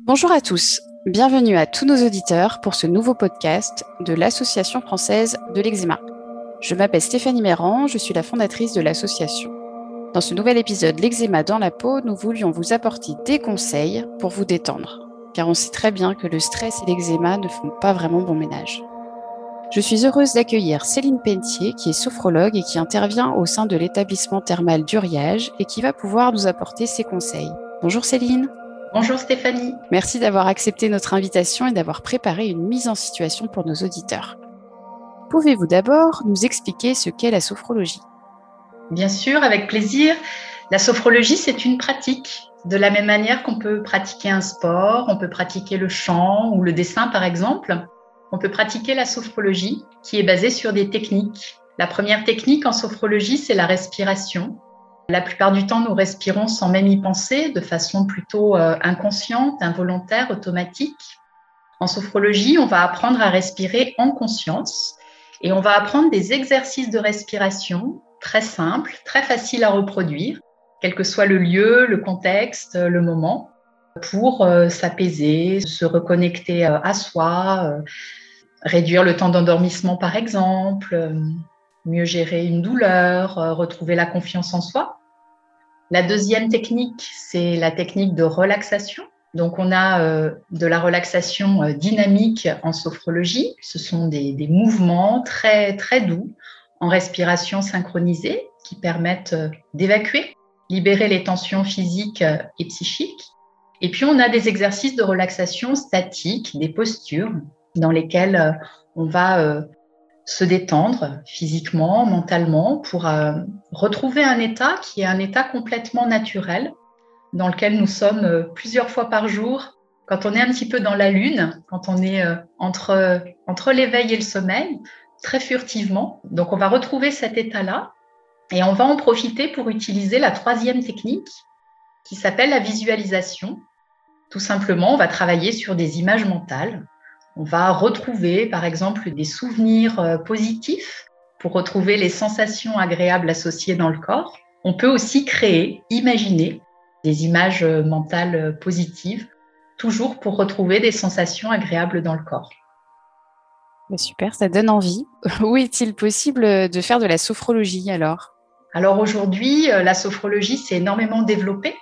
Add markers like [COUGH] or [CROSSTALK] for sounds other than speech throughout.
Bonjour à tous, bienvenue à tous nos auditeurs pour ce nouveau podcast de l'Association française de l'eczéma. Je m'appelle Stéphanie Méran, je suis la fondatrice de l'association. Dans ce nouvel épisode L'eczéma dans la peau, nous voulions vous apporter des conseils pour vous détendre, car on sait très bien que le stress et l'eczéma ne font pas vraiment bon ménage. Je suis heureuse d'accueillir Céline Pentier, qui est sophrologue et qui intervient au sein de l'établissement thermal d'Uriage et qui va pouvoir nous apporter ses conseils. Bonjour Céline. Bonjour Stéphanie. Merci d'avoir accepté notre invitation et d'avoir préparé une mise en situation pour nos auditeurs. Pouvez-vous d'abord nous expliquer ce qu'est la sophrologie? Bien sûr, avec plaisir. La sophrologie, c'est une pratique. De la même manière qu'on peut pratiquer un sport, on peut pratiquer le chant ou le dessin par exemple, on peut pratiquer la sophrologie qui est basée sur des techniques. La première technique en sophrologie, c'est la respiration. La plupart du temps, nous respirons sans même y penser, de façon plutôt euh, inconsciente, involontaire, automatique. En sophrologie, on va apprendre à respirer en conscience et on va apprendre des exercices de respiration très simples, très faciles à reproduire, quel que soit le lieu, le contexte, le moment, pour euh, s'apaiser, se reconnecter euh, à soi, réduire le temps d'endormissement par exemple, mieux gérer une douleur, retrouver la confiance en soi. La deuxième technique, c'est la technique de relaxation. Donc, on a euh, de la relaxation euh, dynamique en sophrologie. Ce sont des, mouvements très, très doux en respiration synchronisée qui permettent euh, d'évacuer, libérer les tensions physiques et psychiques. Et puis, on a des exercices de relaxation statique, des postures dans lesquelles on va se détendre physiquement, mentalement, pour euh, retrouver un état qui est un état complètement naturel, dans lequel nous sommes euh, plusieurs fois par jour, quand on est un petit peu dans la lune, quand on est euh, entre, entre l'éveil et le sommeil, très furtivement. Donc on va retrouver cet état-là et on va en profiter pour utiliser la troisième technique qui s'appelle la visualisation. Tout simplement, on va travailler sur des images mentales on va retrouver, par exemple, des souvenirs euh, positifs pour retrouver les sensations agréables associées dans le corps. On peut aussi créer, imaginer des images euh, mentales euh, positives, toujours pour retrouver des sensations agréables dans le corps. Super, ça donne envie. [LAUGHS] Où est-il possible de faire de la sophrologie alors? Alors aujourd'hui, la sophrologie s'est énormément développée.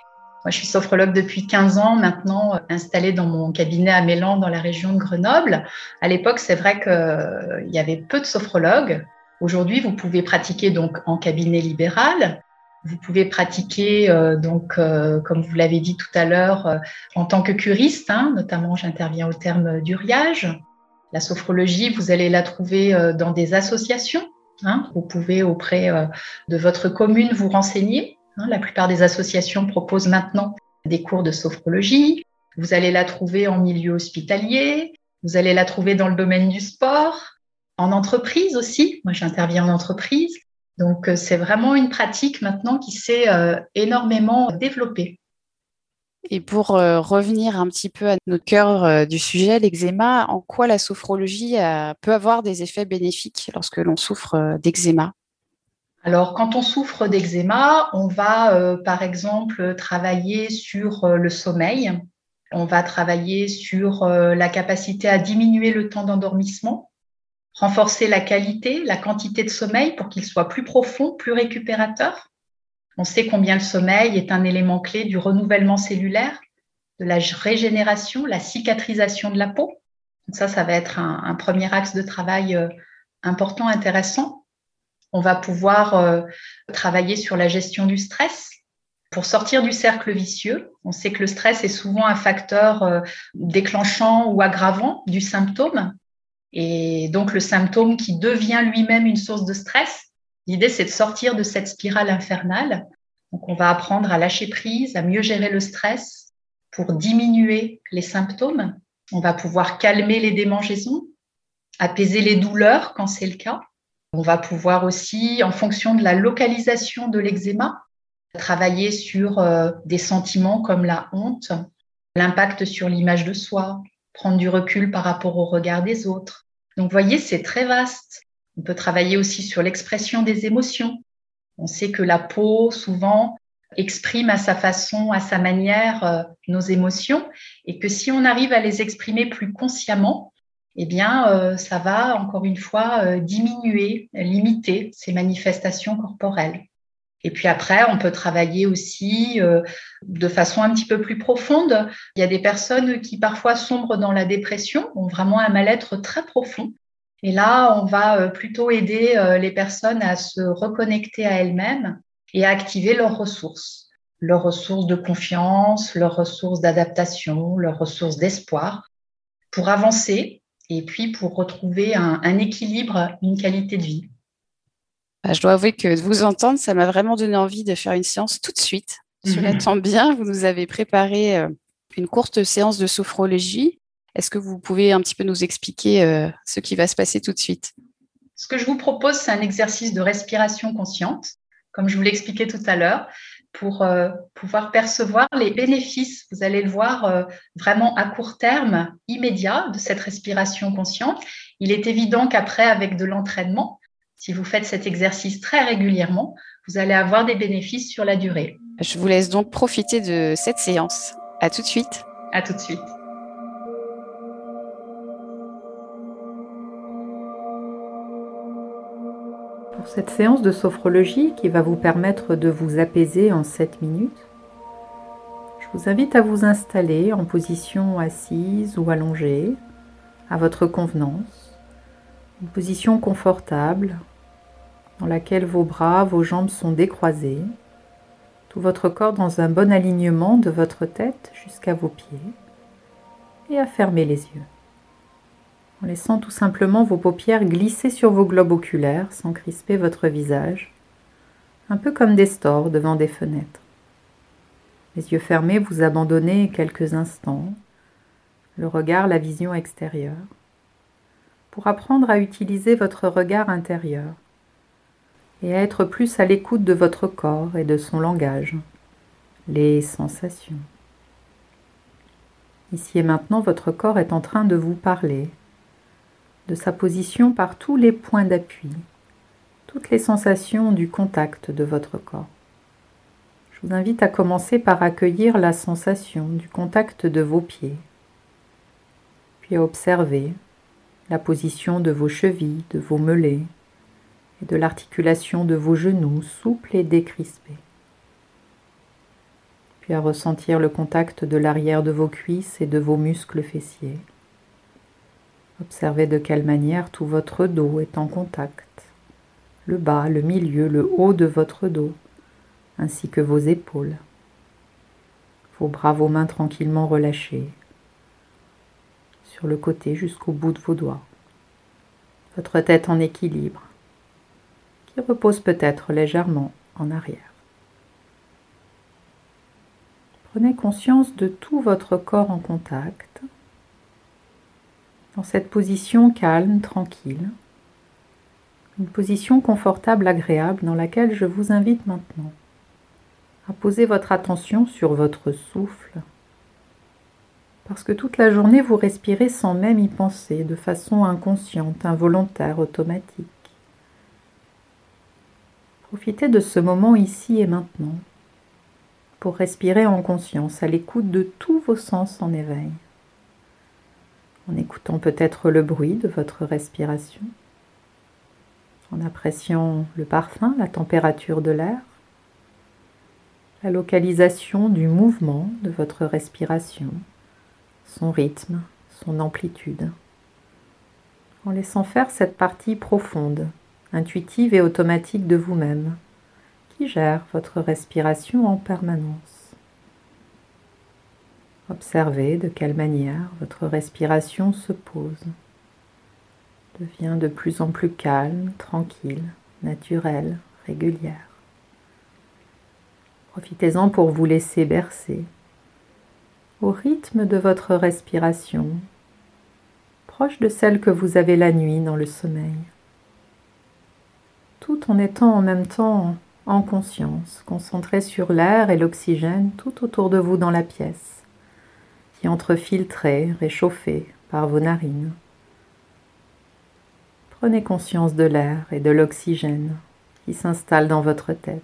Moi, je suis sophrologue depuis 15 ans maintenant, installée dans mon cabinet à Mélan, dans la région de Grenoble. À l'époque, c'est vrai qu'il euh, y avait peu de sophrologues. Aujourd'hui, vous pouvez pratiquer donc en cabinet libéral. Vous pouvez pratiquer, euh, donc, euh, comme vous l'avez dit tout à l'heure, en tant que curiste, hein, notamment j'interviens au terme d'uriage. La sophrologie, vous allez la trouver dans des associations. Hein. Vous pouvez auprès de votre commune vous renseigner la plupart des associations proposent maintenant des cours de sophrologie. Vous allez la trouver en milieu hospitalier, vous allez la trouver dans le domaine du sport, en entreprise aussi. Moi, j'interviens en entreprise. Donc, euh, c'est vraiment une pratique maintenant qui s'est euh, énormément développée. Et pour euh, revenir un petit peu à notre cœur du sujet, l'eczéma, en quoi la sophrologie peut avoir des effets bénéfiques lorsque l'on souffre d'eczéma? Alors, quand on souffre d'eczéma, on va euh, par exemple travailler sur euh, le sommeil, on va travailler sur euh, la capacité à diminuer le temps d'endormissement, renforcer la qualité, la quantité de sommeil pour qu'il soit plus profond, plus récupérateur. On sait combien le sommeil est un élément clé du renouvellement cellulaire, de la régénération, la cicatrisation de la peau. Ça, ça va être un premier axe de travail important, intéressant on va pouvoir euh, travailler sur la gestion du stress pour sortir du cercle vicieux. On sait que le stress est souvent un facteur euh, déclenchant ou aggravant du symptôme. Et donc le symptôme qui devient lui-même une source de stress, l'idée c'est de sortir de cette spirale infernale. Donc on va apprendre à lâcher prise, à mieux gérer le stress pour diminuer les symptômes. On va pouvoir calmer les démangeaisons, apaiser les douleurs quand c'est le cas. On va pouvoir aussi, en fonction de la localisation de l'eczéma, travailler sur euh, des sentiments comme la honte, l'impact sur l'image de soi, prendre du recul par rapport au regard des autres. Donc, vous voyez, c'est très vaste. On peut travailler aussi sur l'expression des émotions. On sait que la peau, souvent, exprime à sa façon, à sa manière euh, nos émotions et que si on arrive à les exprimer plus consciemment, eh bien, euh, ça va encore une fois euh, diminuer, limiter ces manifestations corporelles. Et puis après, on peut travailler aussi de façon un petit peu plus profonde. Il y a des personnes qui parfois sombrent dans la dépression, ont vraiment un mal-être très profond. Et là, on va plutôt aider les personnes à se reconnecter à elles-mêmes et à activer leurs ressources, leurs ressources de confiance, leurs ressources d'adaptation, leurs ressources d'espoir, pour avancer et puis pour retrouver un, équilibre, une qualité de vie. Bah, je dois avouer que de vous entendre, ça m'a vraiment donné envie de faire une séance tout de suite. Je mhm. l'attends bien. Vous nous avez préparé euh, une courte séance de sophrologie. Est-ce que vous pouvez un petit peu nous expliquer euh, ce qui va se passer tout de suite? Ce que je vous propose, c'est un exercice de respiration consciente comme je vous l'expliquais tout à l'heure, pour euh, pouvoir percevoir les bénéfices, vous allez le voir euh, vraiment à court terme, immédiat, de cette respiration consciente. Il est évident qu'après, avec de l'entraînement, si vous faites cet exercice très régulièrement, vous allez avoir des bénéfices sur la durée. Je vous laisse donc profiter de cette séance. À tout de suite. À tout de suite. Pour cette séance de sophrologie qui va vous permettre de vous apaiser en 7 minutes, je vous invite à vous installer en position assise ou allongée, à votre convenance, une position confortable dans laquelle vos bras, vos jambes sont décroisés, tout votre corps dans un bon alignement de votre tête jusqu'à vos pieds, et à fermer les yeux en laissant tout simplement vos paupières glisser sur vos globes oculaires sans crisper votre visage, un peu comme des stores devant des fenêtres. Les yeux fermés, vous abandonnez quelques instants, le regard, la vision extérieure, pour apprendre à utiliser votre regard intérieur et à être plus à l'écoute de votre corps et de son langage, les sensations. Ici et maintenant, votre corps est en train de vous parler, de sa position par tous les points d'appui, toutes les sensations du contact de votre corps. Je vous invite à commencer par accueillir la sensation du contact de vos pieds, puis à observer la position de vos chevilles, de vos melets et de l'articulation de vos genoux souples et décrispés. Puis à ressentir le contact de l'arrière de vos cuisses et de vos muscles fessiers. Observez de quelle manière tout votre dos est en contact, le bas, le milieu, le haut de votre dos, ainsi que vos épaules. Vos bras, vos mains tranquillement relâchés sur le côté jusqu'au bout de vos doigts. Votre tête en équilibre, qui repose peut-être légèrement en arrière. Prenez conscience de tout votre corps en contact cette position calme, tranquille, une position confortable, agréable dans laquelle je vous invite maintenant à poser votre attention sur votre souffle. Parce que toute la journée, vous respirez sans même y penser, de façon inconsciente, involontaire, automatique. Profitez de ce moment ici et maintenant pour respirer en conscience, à l'écoute de tous vos sens en éveil en écoutant peut-être le bruit de votre respiration, en appréciant le parfum, la température de l'air, la localisation du mouvement de votre respiration, son rythme, son amplitude, en laissant faire cette partie profonde, intuitive et automatique de vous-même, qui gère votre respiration en permanence. Observez de quelle manière votre respiration se pose, devient de plus en plus calme, tranquille, naturelle, régulière. Profitez-en pour vous laisser bercer. Au rythme de votre respiration, proche de celle que vous avez la nuit dans le sommeil, tout en étant en même temps en conscience, concentré sur l'air et l'oxygène tout autour de vous dans la pièce qui entre filtré, réchauffé par vos narines. Prenez conscience de l'air et de l'oxygène qui s'installe dans votre tête,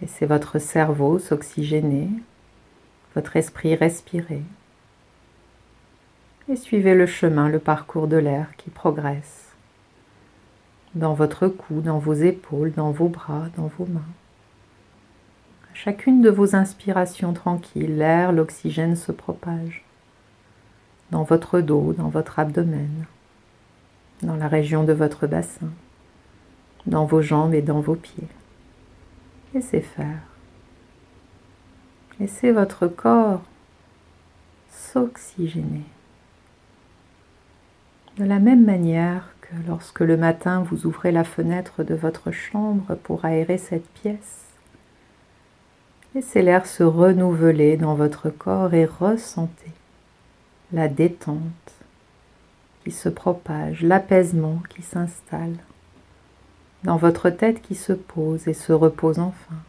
Laissez votre cerveau s'oxygéner, votre esprit respirer. Et suivez le chemin, le parcours de l'air qui progresse dans votre cou, dans vos épaules, dans vos bras, dans vos mains. Chacune de vos inspirations tranquilles, l'air, l'oxygène se propage dans votre dos, dans votre abdomen, dans la région de votre bassin, dans vos jambes et dans vos pieds. Laissez faire. Laissez votre corps s'oxygéner. De la même manière que lorsque le matin vous ouvrez la fenêtre de votre chambre pour aérer cette pièce, laissez l'air se renouveler dans votre corps et ressentez la détente qui se propage, l'apaisement qui s'installe dans votre tête qui se pose et se repose enfin,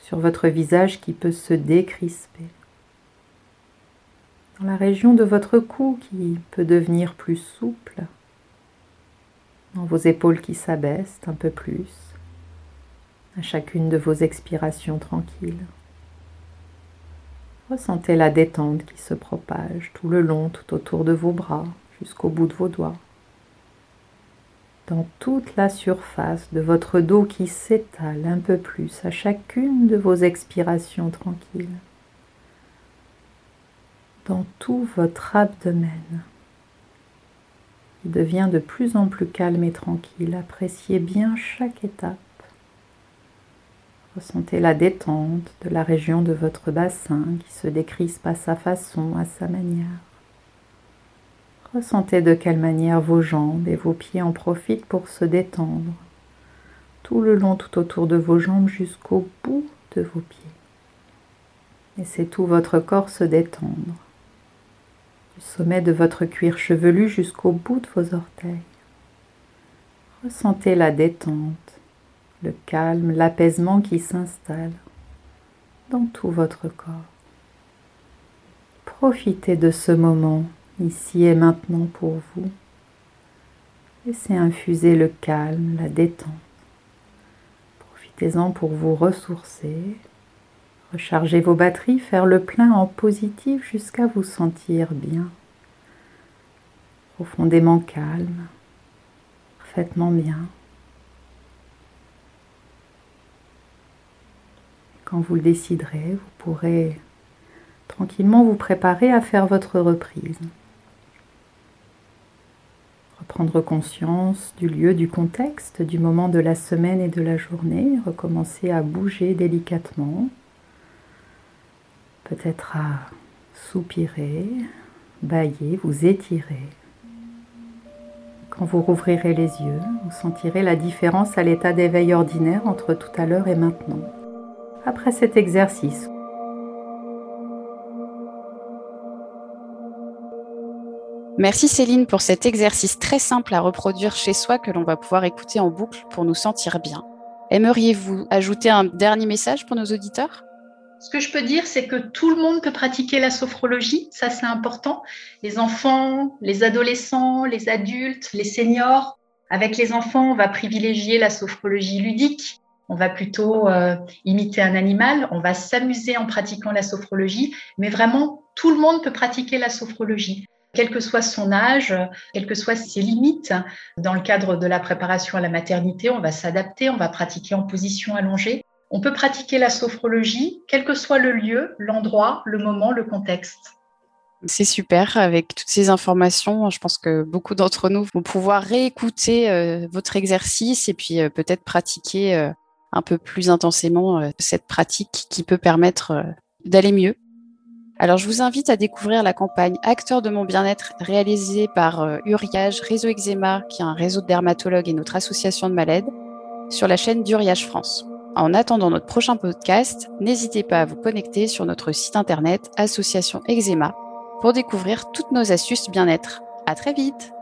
sur votre visage qui peut se décrisper, dans la région de votre cou qui peut devenir plus souple, dans vos épaules qui s'abaissent un peu plus, à chacune de vos expirations tranquilles. Ressentez la détente qui se propage tout le long, tout autour de vos bras, jusqu'au bout de vos doigts. Dans toute la surface de votre dos qui s'étale un peu plus à chacune de vos expirations tranquilles. Dans tout votre abdomen. Il devient de plus en plus calme et tranquille. Appréciez bien chaque étape. Ressentez la détente de la région de votre bassin qui se décrispe à sa façon, à sa manière. Ressentez de quelle manière vos jambes et vos pieds en profitent pour se détendre, tout le long, tout autour de vos jambes jusqu'au bout de vos pieds. Laissez tout votre corps se détendre, du sommet de votre cuir chevelu jusqu'au bout de vos orteils. Ressentez la détente le calme, l'apaisement qui s'installe dans tout votre corps. Profitez de ce moment ici et maintenant pour vous. Laissez infuser le calme, la détente. Profitez-en pour vous ressourcer, recharger vos batteries, faire le plein en positif jusqu'à vous sentir bien, profondément calme, parfaitement bien. Quand vous le déciderez, vous pourrez tranquillement vous préparer à faire votre reprise. Reprendre conscience du lieu, du contexte, du moment de la semaine et de la journée, recommencer à bouger délicatement, peut-être à soupirer, bailler, vous étirer. Quand vous rouvrirez les yeux, vous sentirez la différence à l'état d'éveil ordinaire entre tout à l'heure et maintenant après cet exercice. Merci Céline pour cet exercice très simple à reproduire chez soi que l'on va pouvoir écouter en boucle pour nous sentir bien. Aimeriez-vous ajouter un dernier message pour nos auditeurs? Ce que je peux dire, c'est que tout le monde peut pratiquer la sophrologie, ça c'est important. Les enfants, les adolescents, les adultes, les seniors. Avec les enfants, on va privilégier la sophrologie ludique on va plutôt euh, imiter un animal, on va s'amuser en pratiquant la sophrologie, mais vraiment, tout le monde peut pratiquer la sophrologie quel que soit son âge, quelles que soient ses limites. Dans le cadre de la préparation à la maternité, on va s'adapter, on va pratiquer en position allongée. On peut pratiquer la sophrologie, quel que soit le lieu, l'endroit, le moment, le contexte. C'est super avec toutes ces informations. Je pense que beaucoup d'entre nous vont pouvoir réécouter euh, votre exercice et puis euh, peut-être pratiquer un peu plus intensément euh, cette pratique qui peut permettre euh, d'aller mieux. Alors je vous invite à découvrir la campagne Acteur de mon bien-être réalisée par euh, Uriage Réseau Eczéma, qui est un réseau de dermatologues et notre association de malades, sur la chaîne d'Uriage France. En attendant notre prochain podcast, n'hésitez pas à vous connecter sur notre site internet Association Eczéma pour découvrir toutes nos astuces bien-être. À très vite!